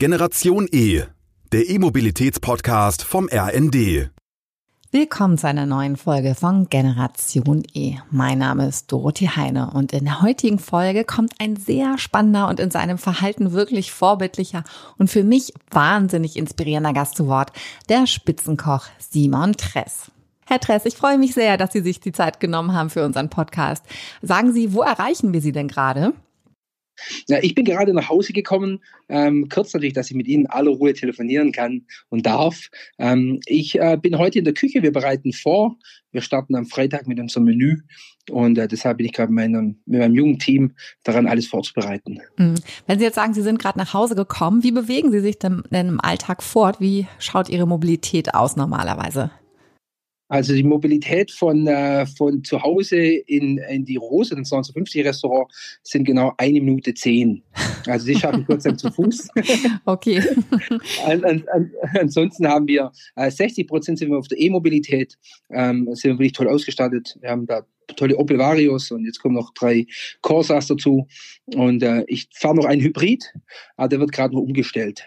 Generation E, der E-Mobilitäts-Podcast vom RND. Willkommen zu einer neuen Folge von Generation E. Mein Name ist Dorothee Heine und in der heutigen Folge kommt ein sehr spannender und in seinem Verhalten wirklich vorbildlicher und für mich wahnsinnig inspirierender Gast zu Wort, der Spitzenkoch Simon Tress. Herr Tress, ich freue mich sehr, dass Sie sich die Zeit genommen haben für unseren Podcast. Sagen Sie, wo erreichen wir Sie denn gerade? Ja, ich bin gerade nach Hause gekommen, ähm, kurz natürlich, dass ich mit Ihnen aller Ruhe telefonieren kann und darf. Ähm, ich äh, bin heute in der Küche, wir bereiten vor. Wir starten am Freitag mit unserem Menü und äh, deshalb bin ich gerade mit meinem, mit meinem jungen Team daran, alles vorzubereiten. Mhm. Wenn Sie jetzt sagen, Sie sind gerade nach Hause gekommen, wie bewegen Sie sich denn im Alltag fort? Wie schaut Ihre Mobilität aus normalerweise? Also die Mobilität von, äh, von zu Hause in, in die Rose, das 1950 Restaurant, sind genau eine Minute zehn. Also die schaffen kurz zu Fuß. Okay. an, an, an, ansonsten haben wir äh, 60 Prozent sind wir auf der E-Mobilität, ähm, sind wir wirklich toll ausgestattet. Wir haben da tolle Opel Varios und jetzt kommen noch drei Corsas dazu. Und äh, ich fahre noch einen Hybrid, aber der wird gerade noch umgestellt.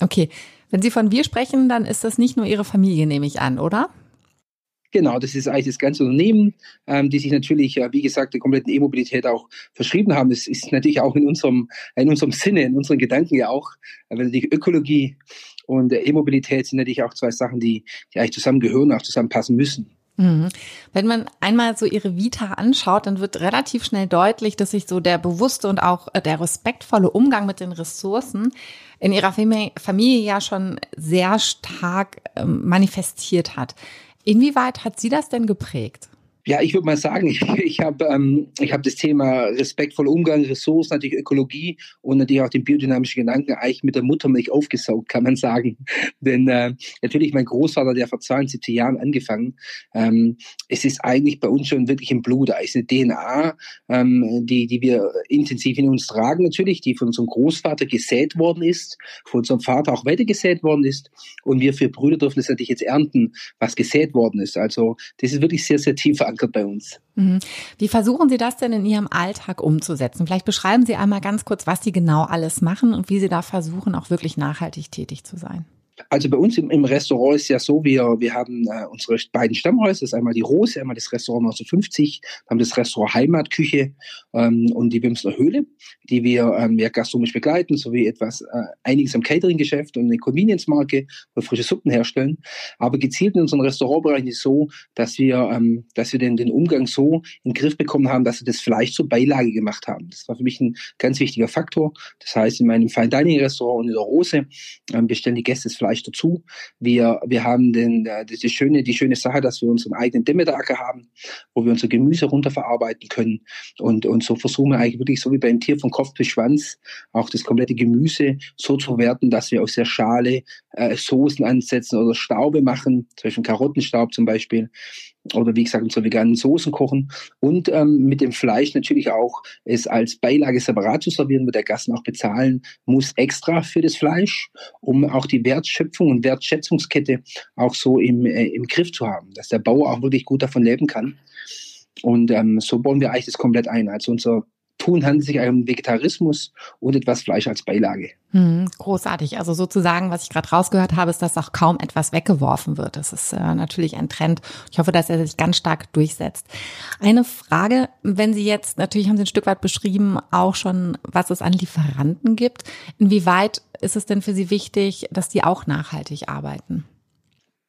Okay. Wenn Sie von wir sprechen, dann ist das nicht nur Ihre Familie, nehme ich an, oder? Genau, das ist eigentlich das ganze Unternehmen, ähm, die sich natürlich, äh, wie gesagt, der kompletten E-Mobilität auch verschrieben haben. Es ist natürlich auch in unserem, in unserem Sinne, in unseren Gedanken ja auch, äh, weil die Ökologie und E-Mobilität sind natürlich auch zwei Sachen, die, die eigentlich zusammengehören, auch zusammenpassen müssen. Mhm. Wenn man einmal so ihre Vita anschaut, dann wird relativ schnell deutlich, dass sich so der bewusste und auch äh, der respektvolle Umgang mit den Ressourcen in ihrer Familie ja schon sehr stark ähm, manifestiert hat. Inwieweit hat Sie das denn geprägt? Ja, ich würde mal sagen, ich, ich habe ähm, hab das Thema respektvoller Umgang, Ressourcen, natürlich Ökologie und natürlich auch den biodynamischen Gedanken eigentlich mit der Muttermilch aufgesaugt, kann man sagen. Denn äh, natürlich mein Großvater, der vor 72 Jahren angefangen, ähm, es ist eigentlich bei uns schon wirklich im Blut. Da ist eine DNA, ähm, die, die wir intensiv in uns tragen natürlich, die von unserem Großvater gesät worden ist, von unserem Vater auch weiter gesät worden ist. Und wir für Brüder dürfen es natürlich jetzt ernten, was gesät worden ist. Also das ist wirklich sehr, sehr tief verankert bei uns. Mhm. Wie versuchen Sie das denn in Ihrem Alltag umzusetzen? Vielleicht beschreiben Sie einmal ganz kurz, was Sie genau alles machen und wie Sie da versuchen, auch wirklich nachhaltig tätig zu sein. Also bei uns im, im, Restaurant ist ja so, wir, wir haben äh, unsere beiden Stammhäuser, das ist einmal die Rose, einmal das Restaurant 1950, haben das Restaurant Heimatküche ähm, und die Wimsner Höhle, die wir ähm, ja gastronomisch begleiten, sowie etwas, äh, einiges am Catering-Geschäft und eine Convenience-Marke, wo wir frische Suppen herstellen. Aber gezielt in unserem Restaurantbereich ist es so, dass wir, ähm, dass wir den, den Umgang so in den Griff bekommen haben, dass wir das Fleisch zur Beilage gemacht haben. Das war für mich ein ganz wichtiger Faktor. Das heißt, in meinem Fine Dining Restaurant und in der Rose ähm, bestellen die Gäste das Fleisch Fleisch dazu. Wir, wir haben den, äh, die, schöne, die schöne Sache, dass wir unseren eigenen Demeteracker haben, wo wir unser Gemüse runterverarbeiten können. Und, und so versuchen wir eigentlich wirklich so wie beim Tier von Kopf bis Schwanz auch das komplette Gemüse so zu verwerten, dass wir aus der Schale äh, Soßen ansetzen oder Staube machen, zwischen Karottenstaub zum Beispiel oder wie gesagt unsere veganen Soßen kochen und ähm, mit dem Fleisch natürlich auch es als Beilage separat zu servieren, wo der Gast auch bezahlen muss extra für das Fleisch, um auch die Wertschöpfung und Wertschätzungskette auch so im, äh, im Griff zu haben, dass der Bauer auch wirklich gut davon leben kann. Und ähm, so bauen wir eigentlich das komplett ein. Also unser tun, handelt sich um Vegetarismus und etwas Fleisch als Beilage. Hm, großartig. Also sozusagen, was ich gerade rausgehört habe, ist, dass auch kaum etwas weggeworfen wird. Das ist äh, natürlich ein Trend. Ich hoffe, dass er sich ganz stark durchsetzt. Eine Frage, wenn Sie jetzt, natürlich haben Sie ein Stück weit beschrieben, auch schon, was es an Lieferanten gibt. Inwieweit ist es denn für Sie wichtig, dass die auch nachhaltig arbeiten?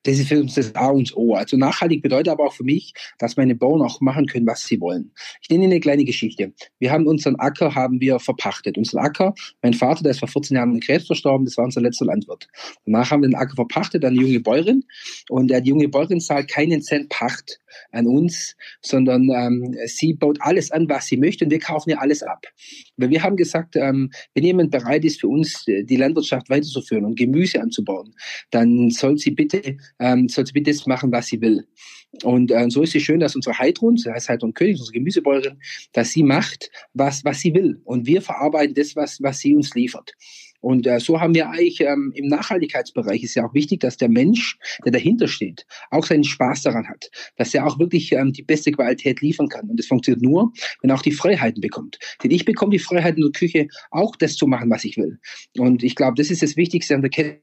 Das ist für uns das A und O. Also nachhaltig bedeutet aber auch für mich, dass meine Bauern auch machen können, was sie wollen. Ich nenne Ihnen eine kleine Geschichte. Wir haben unseren Acker haben wir verpachtet. Unseren Acker, mein Vater, der ist vor 14 Jahren an Krebs verstorben, das war unser letzter Landwirt. Danach haben wir den Acker verpachtet an eine junge Bäuerin und die junge Bäuerin zahlt keinen Cent Pacht an uns, sondern ähm, sie baut alles an, was sie möchte und wir kaufen ihr alles ab. Weil wir haben gesagt, ähm, wenn jemand bereit ist, für uns die Landwirtschaft weiterzuführen und Gemüse anzubauen, dann soll sie bitte, ähm, soll sie bitte das machen, was sie will. Und äh, so ist es schön, dass unsere Heidrun, das heißt Heidrun König, unsere Gemüsebäuerin, dass sie macht, was, was sie will. Und wir verarbeiten das, was, was sie uns liefert. Und äh, so haben wir eigentlich ähm, im Nachhaltigkeitsbereich ist ja auch wichtig, dass der Mensch, der dahinter steht, auch seinen Spaß daran hat, dass er auch wirklich ähm, die beste Qualität liefern kann. Und das funktioniert nur, wenn er auch die Freiheiten bekommt. Denn ich bekomme die Freiheit in der Küche, auch das zu machen, was ich will. Und ich glaube, das ist das Wichtigste an der Kette,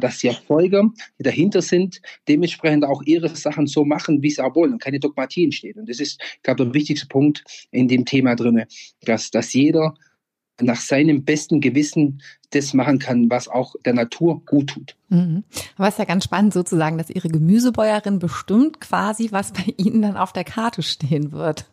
dass die Erfolger, die dahinter sind, dementsprechend auch ihre Sachen so machen, wie sie auch wollen und keine Dogmatie entsteht. Und das ist, ich glaube, der wichtigste Punkt in dem Thema drin, dass, dass jeder nach seinem besten Gewissen das machen kann, was auch der Natur gut tut. Mhm. Aber es ist ja ganz spannend sozusagen, dass Ihre Gemüsebäuerin bestimmt quasi, was bei Ihnen dann auf der Karte stehen wird.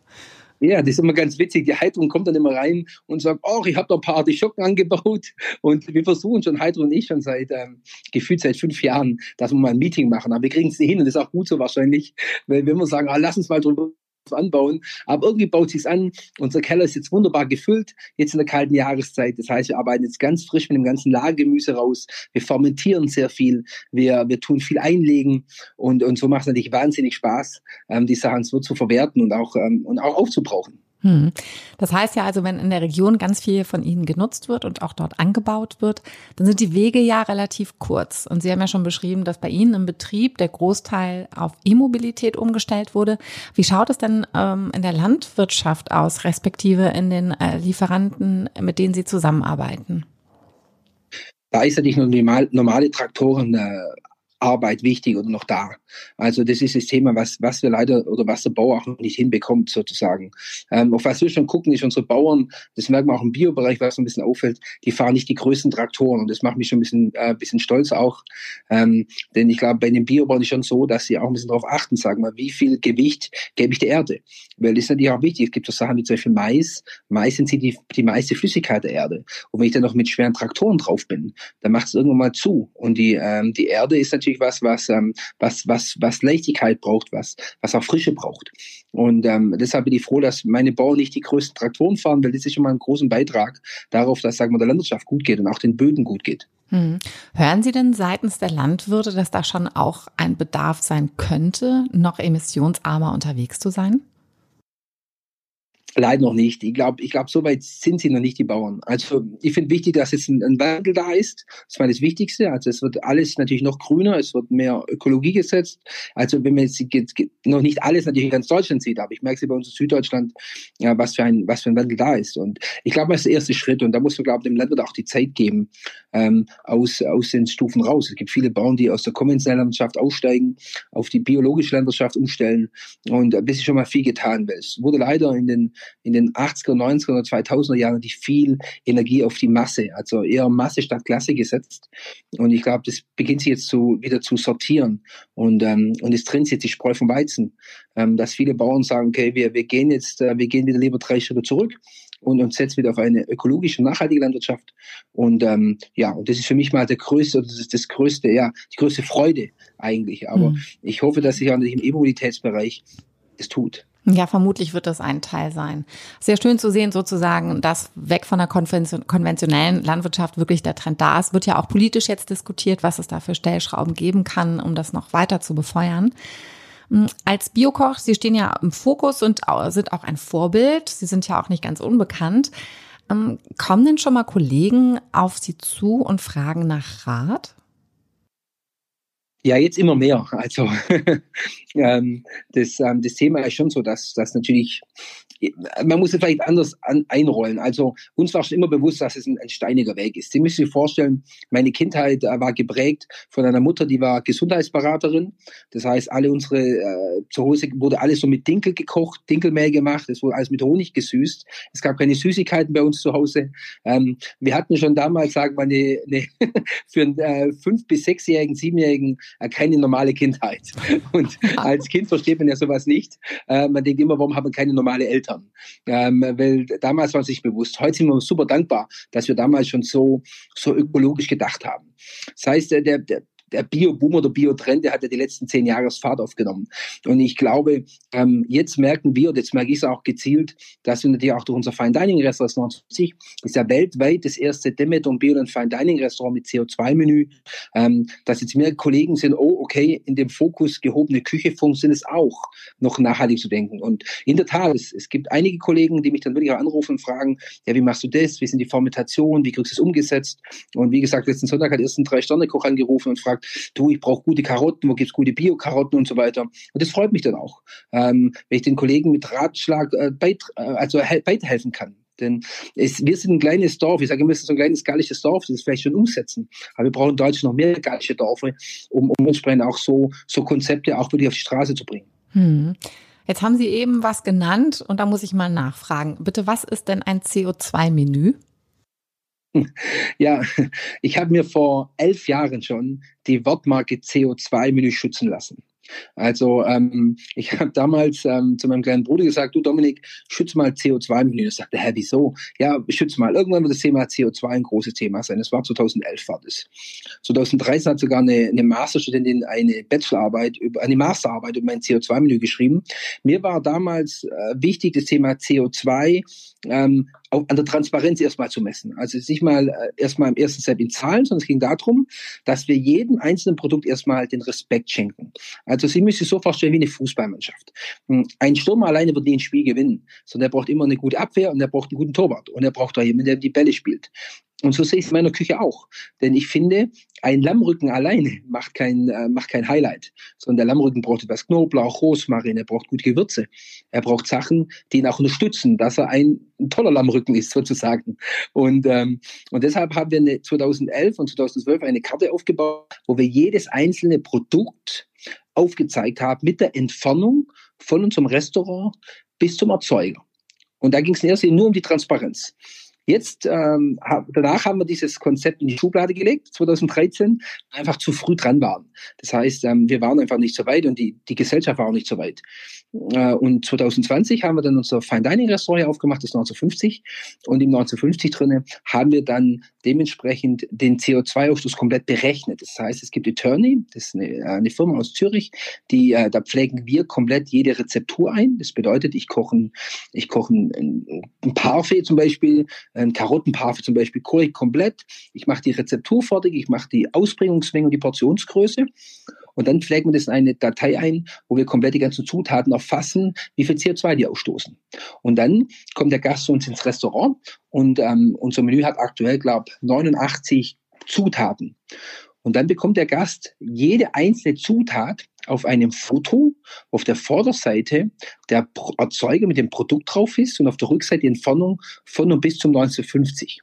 Ja, das ist immer ganz witzig. Die Heidrun kommt dann immer rein und sagt, oh, ich habe da ein paar Artischocken angebaut. Und wir versuchen schon, Heidrun und ich, schon seit, ähm, gefühlt seit fünf Jahren, dass wir mal ein Meeting machen. Aber wir kriegen es nicht hin und das ist auch gut so wahrscheinlich. Weil wenn wir sagen, ah, lass uns mal drüber anbauen. Aber irgendwie baut sich's an. Unser Keller ist jetzt wunderbar gefüllt, jetzt in der kalten Jahreszeit. Das heißt, wir arbeiten jetzt ganz frisch mit dem ganzen Lagergemüse raus. Wir fermentieren sehr viel. Wir, wir tun viel einlegen. Und, und so macht es natürlich wahnsinnig Spaß, ähm, die Sachen so zu verwerten und auch, ähm, und auch aufzubrauchen. Hm. Das heißt ja also, wenn in der Region ganz viel von Ihnen genutzt wird und auch dort angebaut wird, dann sind die Wege ja relativ kurz. Und Sie haben ja schon beschrieben, dass bei Ihnen im Betrieb der Großteil auf E-Mobilität umgestellt wurde. Wie schaut es denn ähm, in der Landwirtschaft aus, respektive in den äh, Lieferanten, mit denen Sie zusammenarbeiten? Da ist natürlich nur normal, normale Traktoren äh, Arbeit wichtig oder noch da. Also das ist das Thema, was, was wir leider oder was der Bauer auch noch nicht hinbekommt sozusagen. Ähm, auf was wir schon gucken, ist unsere Bauern, das merkt man auch im Biobereich, was ein bisschen auffällt, die fahren nicht die größten Traktoren und das macht mich schon ein bisschen, äh, bisschen stolz auch. Ähm, denn ich glaube, bei den Biobauern ist schon so, dass sie auch ein bisschen darauf achten, sagen wir, wie viel Gewicht gebe ich der Erde. Weil das ist natürlich auch wichtig. Es gibt so Sachen wie zum Beispiel Mais. Mais sind sie die, die meiste Flüssigkeit der Erde. Und wenn ich dann noch mit schweren Traktoren drauf bin, dann macht es irgendwann mal zu. Und die, ähm, die Erde ist natürlich natürlich was, was, ähm, was, was, was Leichtigkeit braucht, was, was auch Frische braucht. Und ähm, deshalb bin ich froh, dass meine Bauern nicht die größten Traktoren fahren, weil das ist schon mal einen großen Beitrag darauf, dass, sagen wir, der Landwirtschaft gut geht und auch den Böden gut geht. Hm. Hören Sie denn seitens der Landwirte, dass da schon auch ein Bedarf sein könnte, noch emissionsarmer unterwegs zu sein? Leider noch nicht. Ich glaube, ich glaube, so weit sind sie noch nicht, die Bauern. Also ich finde wichtig, dass jetzt ein, ein, Wandel da ist. Das war das Wichtigste. Also es wird alles natürlich noch grüner, es wird mehr Ökologie gesetzt. Also wenn man jetzt, noch nicht alles natürlich in ganz Deutschland sieht, aber ich merke es bei uns in Süddeutschland, ja, was für ein, was für ein Wandel da ist. Und ich glaube, das ist der erste Schritt. Und da muss man, glaube ich, dem Landwirt auch die Zeit geben, ähm, aus, aus den Stufen raus. Es gibt viele Bauern, die aus der konventionellen Landwirtschaft aussteigen, auf die biologische Landwirtschaft umstellen. Und ein bisschen schon mal viel getan, weil es wurde leider in den in den 80er, 90er oder 2000er Jahren natürlich viel Energie auf die Masse, also eher Masse statt Klasse gesetzt. Und ich glaube, das beginnt sich jetzt zu, wieder zu sortieren. Und, ähm, und es trennt jetzt die Spreu vom Weizen, ähm, dass viele Bauern sagen, okay, wir, wir gehen jetzt, äh, wir gehen wieder lieber drei Schritte zurück und uns setzen wieder auf eine ökologische, nachhaltige Landwirtschaft. Und ähm, ja, und das ist für mich mal der größte, das ist das größte, ja, die größte Freude eigentlich. Aber mhm. ich hoffe, dass sich auch im E-Mobilitätsbereich es tut. Ja, vermutlich wird das ein Teil sein. Sehr schön zu sehen sozusagen, dass weg von der konventionellen Landwirtschaft wirklich der Trend da ist. Wird ja auch politisch jetzt diskutiert, was es da für Stellschrauben geben kann, um das noch weiter zu befeuern. Hm, als Biokoch, Sie stehen ja im Fokus und sind auch ein Vorbild. Sie sind ja auch nicht ganz unbekannt. Ähm, kommen denn schon mal Kollegen auf Sie zu und fragen nach Rat? Ja, jetzt immer mehr. Also ähm, das, ähm, das Thema ist schon so, dass, dass natürlich man muss es vielleicht anders an, einrollen. Also uns war schon immer bewusst, dass es ein, ein steiniger Weg ist. Sie müssen sich vorstellen, meine Kindheit äh, war geprägt von einer Mutter, die war Gesundheitsberaterin. Das heißt, alle unsere äh, zu Hause wurde alles so mit Dinkel gekocht, Dinkelmehl gemacht, es wurde alles mit Honig gesüßt. Es gab keine Süßigkeiten bei uns zu Hause. Ähm, wir hatten schon damals, sagen wir, eine, eine für einen äh, fünf- bis sechsjährigen, siebenjährigen äh, keine normale Kindheit. Und als Kind versteht man ja sowas nicht. Äh, man denkt immer, warum haben wir keine normale Eltern? Eltern. Ähm, weil damals war sich bewusst. Heute sind wir super dankbar, dass wir damals schon so, so ökologisch gedacht haben. Das heißt, der, der, der Bio-Boom oder Bio-Trend, der hat ja die letzten zehn Jahre Fahrt aufgenommen. Und ich glaube, ähm, jetzt merken wir, und jetzt merke ich es auch gezielt, dass wir natürlich auch durch unser Fine Dining Restaurant 90 ist ja weltweit das erste Demeter und Bio und Fine Dining Restaurant mit CO2-Menü, ähm, dass jetzt mehr Kollegen sind, oh, okay, in dem Fokus gehobene Küche funktioniert es auch, noch nachhaltig zu denken. Und in der Tat, es, es gibt einige Kollegen, die mich dann wirklich auch anrufen und fragen, ja, wie machst du das? Wie sind die Formentationen? Wie kriegst du es umgesetzt? Und wie gesagt, letzten Sonntag hat erst ein Drei-Sterne-Koch angerufen und fragt, du, ich brauche gute Karotten, wo gibt's gute Bio-Karotten und so weiter. Und das freut mich dann auch, ähm, wenn ich den Kollegen mit Ratschlag äh, beit, äh, also kann. Denn es, wir sind ein kleines Dorf. Ich sage immer, wir sind so ein kleines gallisches Dorf, das ist vielleicht schon umsetzen. Aber wir brauchen in Deutschland noch mehr gallische Dörfer, um, um entsprechend auch so, so Konzepte auch wirklich auf die Straße zu bringen. Hm. Jetzt haben Sie eben was genannt und da muss ich mal nachfragen. Bitte, was ist denn ein CO2-Menü? Ja, ich habe mir vor elf Jahren schon die Wortmarke CO2-Menü schützen lassen. Also ähm, ich habe damals ähm, zu meinem kleinen Bruder gesagt, du Dominik, schütze mal CO2-Menü. Er sagte, hä, wieso? Ja, schütze mal. Irgendwann wird das Thema CO2 ein großes Thema sein. Das war 2011 war das. 2013 hat sogar eine, eine Masterstudentin eine Bachelorarbeit, über, eine Masterarbeit über mein CO2-Menü geschrieben. Mir war damals äh, wichtig, das Thema CO2 ähm, an der Transparenz erstmal zu messen. Also nicht mal äh, erstmal im ersten Step in Zahlen, sondern es ging darum, dass wir jedem einzelnen Produkt erstmal den Respekt schenken. Also Sie müssen sich so vorstellen wie eine Fußballmannschaft. Hm, ein Stürmer alleine wird nie ein Spiel gewinnen, sondern er braucht immer eine gute Abwehr und er braucht einen guten Torwart und er braucht auch jemanden, der die Bälle spielt. Und so sehe ich es in meiner Küche auch. Denn ich finde, ein Lammrücken alleine macht kein, äh, macht kein Highlight. Sondern der Lammrücken braucht etwas Knoblauch, Rosmarin, er braucht gute Gewürze. Er braucht Sachen, die ihn auch unterstützen, dass er ein, toller Lammrücken ist, sozusagen. Und, ähm, und deshalb haben wir eine 2011 und 2012 eine Karte aufgebaut, wo wir jedes einzelne Produkt aufgezeigt haben mit der Entfernung von unserem Restaurant bis zum Erzeuger. Und da ging es in Linie nur um die Transparenz. Jetzt, ähm, danach haben wir dieses Konzept in die Schublade gelegt, 2013, einfach zu früh dran waren. Das heißt, ähm, wir waren einfach nicht so weit und die, die Gesellschaft war auch nicht so weit. Äh, und 2020 haben wir dann unser Fine Dining Restaurant aufgemacht, das 1950. Und im 1950 drinne haben wir dann dementsprechend den CO2-Ausstoß komplett berechnet. Das heißt, es gibt Eternity, das ist eine, äh, eine Firma aus Zürich, die, äh, da pflegen wir komplett jede Rezeptur ein. Das bedeutet, ich koche, ich koche ein, ein Parfait zum Beispiel, ein Karottenparfait zum Beispiel, ich komplett. Ich mache die Rezeptur fertig, ich mache die Ausbringungsmenge und die Portionsgröße. Und dann pflegen wir das in eine Datei ein, wo wir komplett die ganzen Zutaten erfassen, wie viel CO2 die ausstoßen. Und dann kommt der Gast zu uns ins Restaurant und ähm, unser Menü hat aktuell, glaube 89 Zutaten. Und dann bekommt der Gast jede einzelne Zutat auf einem Foto, auf der Vorderseite der Erzeuger mit dem Produkt drauf ist und auf der Rückseite die Entfernung von und bis zum 1950.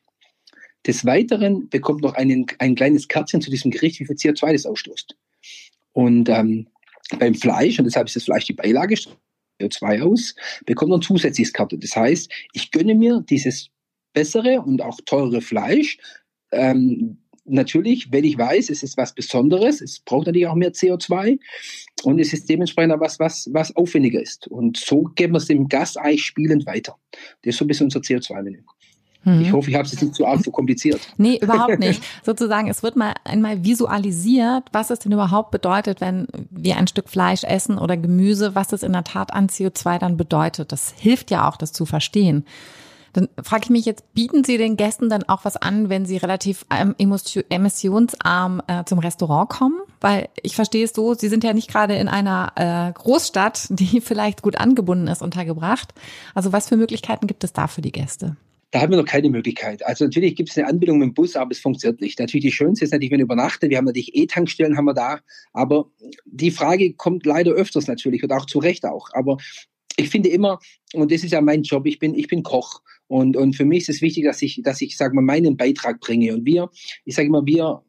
Des Weiteren bekommt noch einen, ein kleines Kärtchen zu diesem Gericht, wie viel CO2 das ausstoßt. Und ähm, beim Fleisch, und deshalb ist das Fleisch die Beilage, CO2 aus, bekommt man zusätzliches Karte. Das heißt, ich gönne mir dieses bessere und auch teure Fleisch. Ähm, natürlich, wenn ich weiß, es ist was Besonderes, es braucht natürlich auch mehr CO2 und es ist dementsprechend auch was, was, was aufwendiger ist. Und so geben wir es dem Gast eigentlich spielend weiter. Das ist so ein bisschen unser CO2-Menü. Mhm. Ich hoffe, ich habe es jetzt nicht zu arg so kompliziert. Nee, überhaupt nicht. Sozusagen, es wird mal einmal visualisiert, was es denn überhaupt bedeutet, wenn wir ein Stück Fleisch essen oder Gemüse, was es in der Tat an CO2 dann bedeutet. Das hilft ja auch, das zu verstehen. Dann frage ich mich jetzt, bieten Sie den Gästen dann auch was an, wenn sie relativ ähm, emissionsarm äh, zum Restaurant kommen? Weil ich verstehe es so, Sie sind ja nicht gerade in einer äh, Großstadt, die vielleicht gut angebunden ist, untergebracht. Also was für Möglichkeiten gibt es da für die Gäste? Da haben wir noch keine Möglichkeit. Also natürlich gibt es eine Anbindung mit dem Bus, aber es funktioniert nicht. Natürlich die schönste ist natürlich, wenn übernachtet. Wir haben natürlich E-Tankstellen haben wir da. Aber die Frage kommt leider öfters natürlich und auch zu Recht auch. Aber ich finde immer, und das ist ja mein Job, ich bin, ich bin Koch. Und, und für mich ist es wichtig, dass ich, dass ich, sag mal, meinen Beitrag bringe. Und wir, ich sage immer, wir,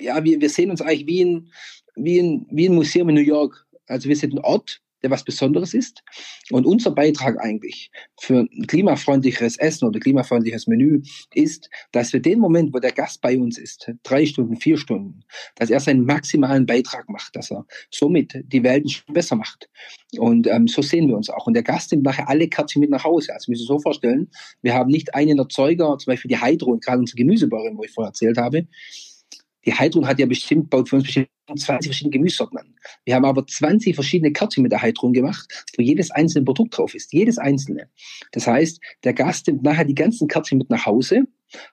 ja, wir, wir sehen uns eigentlich wie ein, wie ein, wie ein Museum in New York. Also wir sind ein Ort, der was Besonderes ist. Und unser Beitrag eigentlich für ein klimafreundlicheres Essen oder klimafreundliches Menü ist, dass wir den Moment, wo der Gast bei uns ist, drei Stunden, vier Stunden, dass er seinen maximalen Beitrag macht, dass er somit die Welt besser macht. Und ähm, so sehen wir uns auch. Und der Gast nimmt nachher alle Kerzen mit nach Hause. Also müssen Sie so vorstellen, wir haben nicht einen Erzeuger, zum Beispiel die Hydro und gerade unsere Gemüsebäuerin, wo ich vorher erzählt habe, Die Heidrun hat ja bestimmt, baut für uns bestimmt 20 verschiedene Gemüsesorten an. Wir haben aber 20 verschiedene Kärtchen mit der Heidrun gemacht, wo jedes einzelne Produkt drauf ist. Jedes einzelne. Das heißt, der Gast nimmt nachher die ganzen Kärtchen mit nach Hause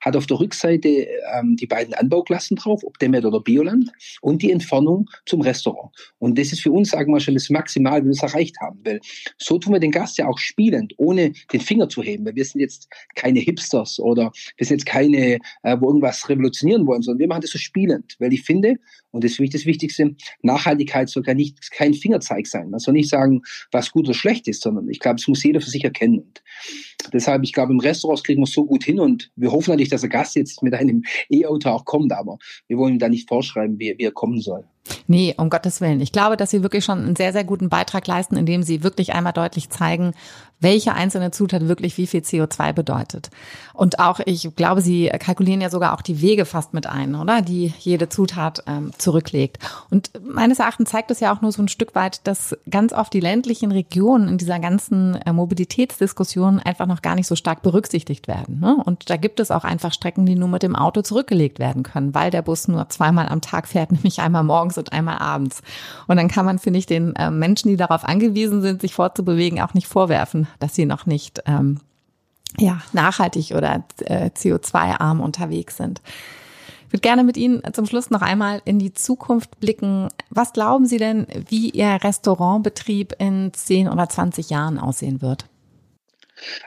hat auf der Rückseite ähm, die beiden Anbauklassen drauf, ob Demet oder Bioland, und die Entfernung zum Restaurant. Und das ist für uns, sagen wir schon, das Maximal, wie wir es erreicht haben. Weil so tun wir den Gast ja auch spielend, ohne den Finger zu heben. Weil wir sind jetzt keine Hipsters oder wir sind jetzt keine, äh, wo irgendwas revolutionieren wollen, sondern wir machen das so spielend. Weil ich finde, und das ist für mich das Wichtigste, Nachhaltigkeit soll gar nicht kein Fingerzeig sein. Man soll nicht sagen, was gut oder schlecht ist, sondern ich glaube, es muss jeder für sich erkennen. Und deshalb, ich glaube, im Restaurant kriegen wir es so gut hin und wir hoffen natürlich, dass der Gast jetzt mit einem E-Auto auch kommt, aber wir wollen ihm da nicht vorschreiben, wie, wie er kommen soll. Nee, um Gottes Willen. Ich glaube, dass Sie wirklich schon einen sehr, sehr guten Beitrag leisten, indem Sie wirklich einmal deutlich zeigen, welche einzelne Zutat wirklich wie viel CO2 bedeutet. Und auch, ich glaube, Sie kalkulieren ja sogar auch die Wege fast mit ein, oder? Die jede Zutat ähm, zurücklegt. Und meines Erachtens zeigt es ja auch nur so ein Stück weit, dass ganz oft die ländlichen Regionen in dieser ganzen äh, Mobilitätsdiskussion einfach noch gar nicht so stark berücksichtigt werden. Ne? Und da gibt es auch einfach Strecken, die nur mit dem Auto zurückgelegt werden können, weil der Bus nur zweimal am Tag fährt, nämlich einmal morgens morgens und einmal abends. Und dann kann man, finde ich, den äh, Menschen, die darauf angewiesen sind, sich fortzubewegen, auch nicht vorwerfen, dass sie noch nicht ähm, ja, nachhaltig oder äh, CO2-arm unterwegs sind. Ich würde gerne mit Ihnen zum Schluss noch einmal in die Zukunft blicken. Was glauben Sie denn, wie Ihr Restaurantbetrieb in 10 oder 20 Jahren aussehen wird?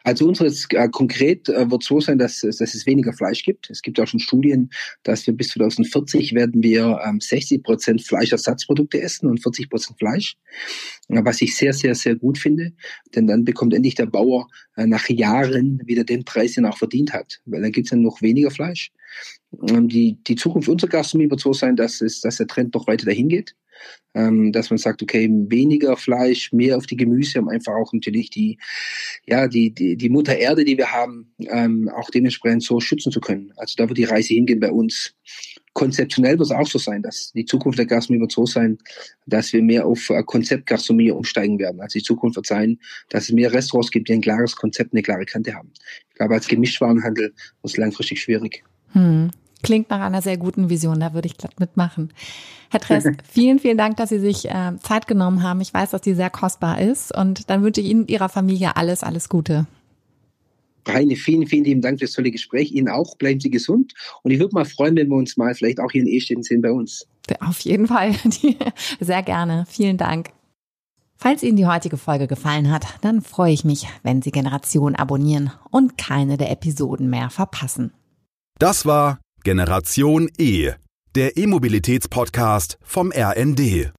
Also unseres äh, konkret äh, wird so sein, dass, dass es weniger Fleisch gibt. Es gibt auch schon Studien, dass wir bis 2040 werden wir ähm, 60 Prozent Fleischersatzprodukte essen und 40 Prozent Fleisch, was ich sehr, sehr, sehr gut finde. Denn dann bekommt endlich der Bauer äh, nach Jahren wieder den Preis, den er auch verdient hat, weil dann gibt es ja noch weniger Fleisch. Ähm, die, die Zukunft unserer Gastronomie wird so sein, dass, es, dass der Trend noch weiter dahin geht ähm, dass man sagt, okay, weniger Fleisch, mehr auf die Gemüse, um einfach auch natürlich die, ja, die, die, die Mutter Erde, die wir haben, ähm, auch dementsprechend so schützen zu können. Also da wird die Reise hingehen bei uns. Konzeptionell wird es auch so sein, dass die Zukunft der Gastronomie wird so sein, dass wir mehr auf äh, Konzeptgastronomie umsteigen werden. Also die Zukunft wird sein, dass es mehr Restaurants gibt, die ein klares Konzept, eine klare Kante haben. Ich glaube, als Gemischtwarenhandel wird es langfristig schwierig. Hm. Klingt nach einer sehr guten Vision, da würde ich glatt mitmachen. Herr Tress, vielen, vielen Dank, dass Sie sich äh, Zeit genommen haben. Ich weiß, dass die sehr kostbar ist und dann wünsche ich Ihnen und Ihrer Familie alles, alles Gute. Heine, vielen, vielen lieben Dank für das tolle Gespräch. Ihnen auch. Bleiben Sie gesund. Und ich würde mal freuen, wenn wir uns mal vielleicht auch hier in Ehestätten sehen bei uns. Auf jeden Fall. Sehr gerne. Vielen Dank. Falls Ihnen die heutige Folge gefallen hat, dann freue ich mich, wenn Sie Generation abonnieren und keine der Episoden mehr verpassen. Das war Generation E, der E-Mobilitäts-Podcast vom RND.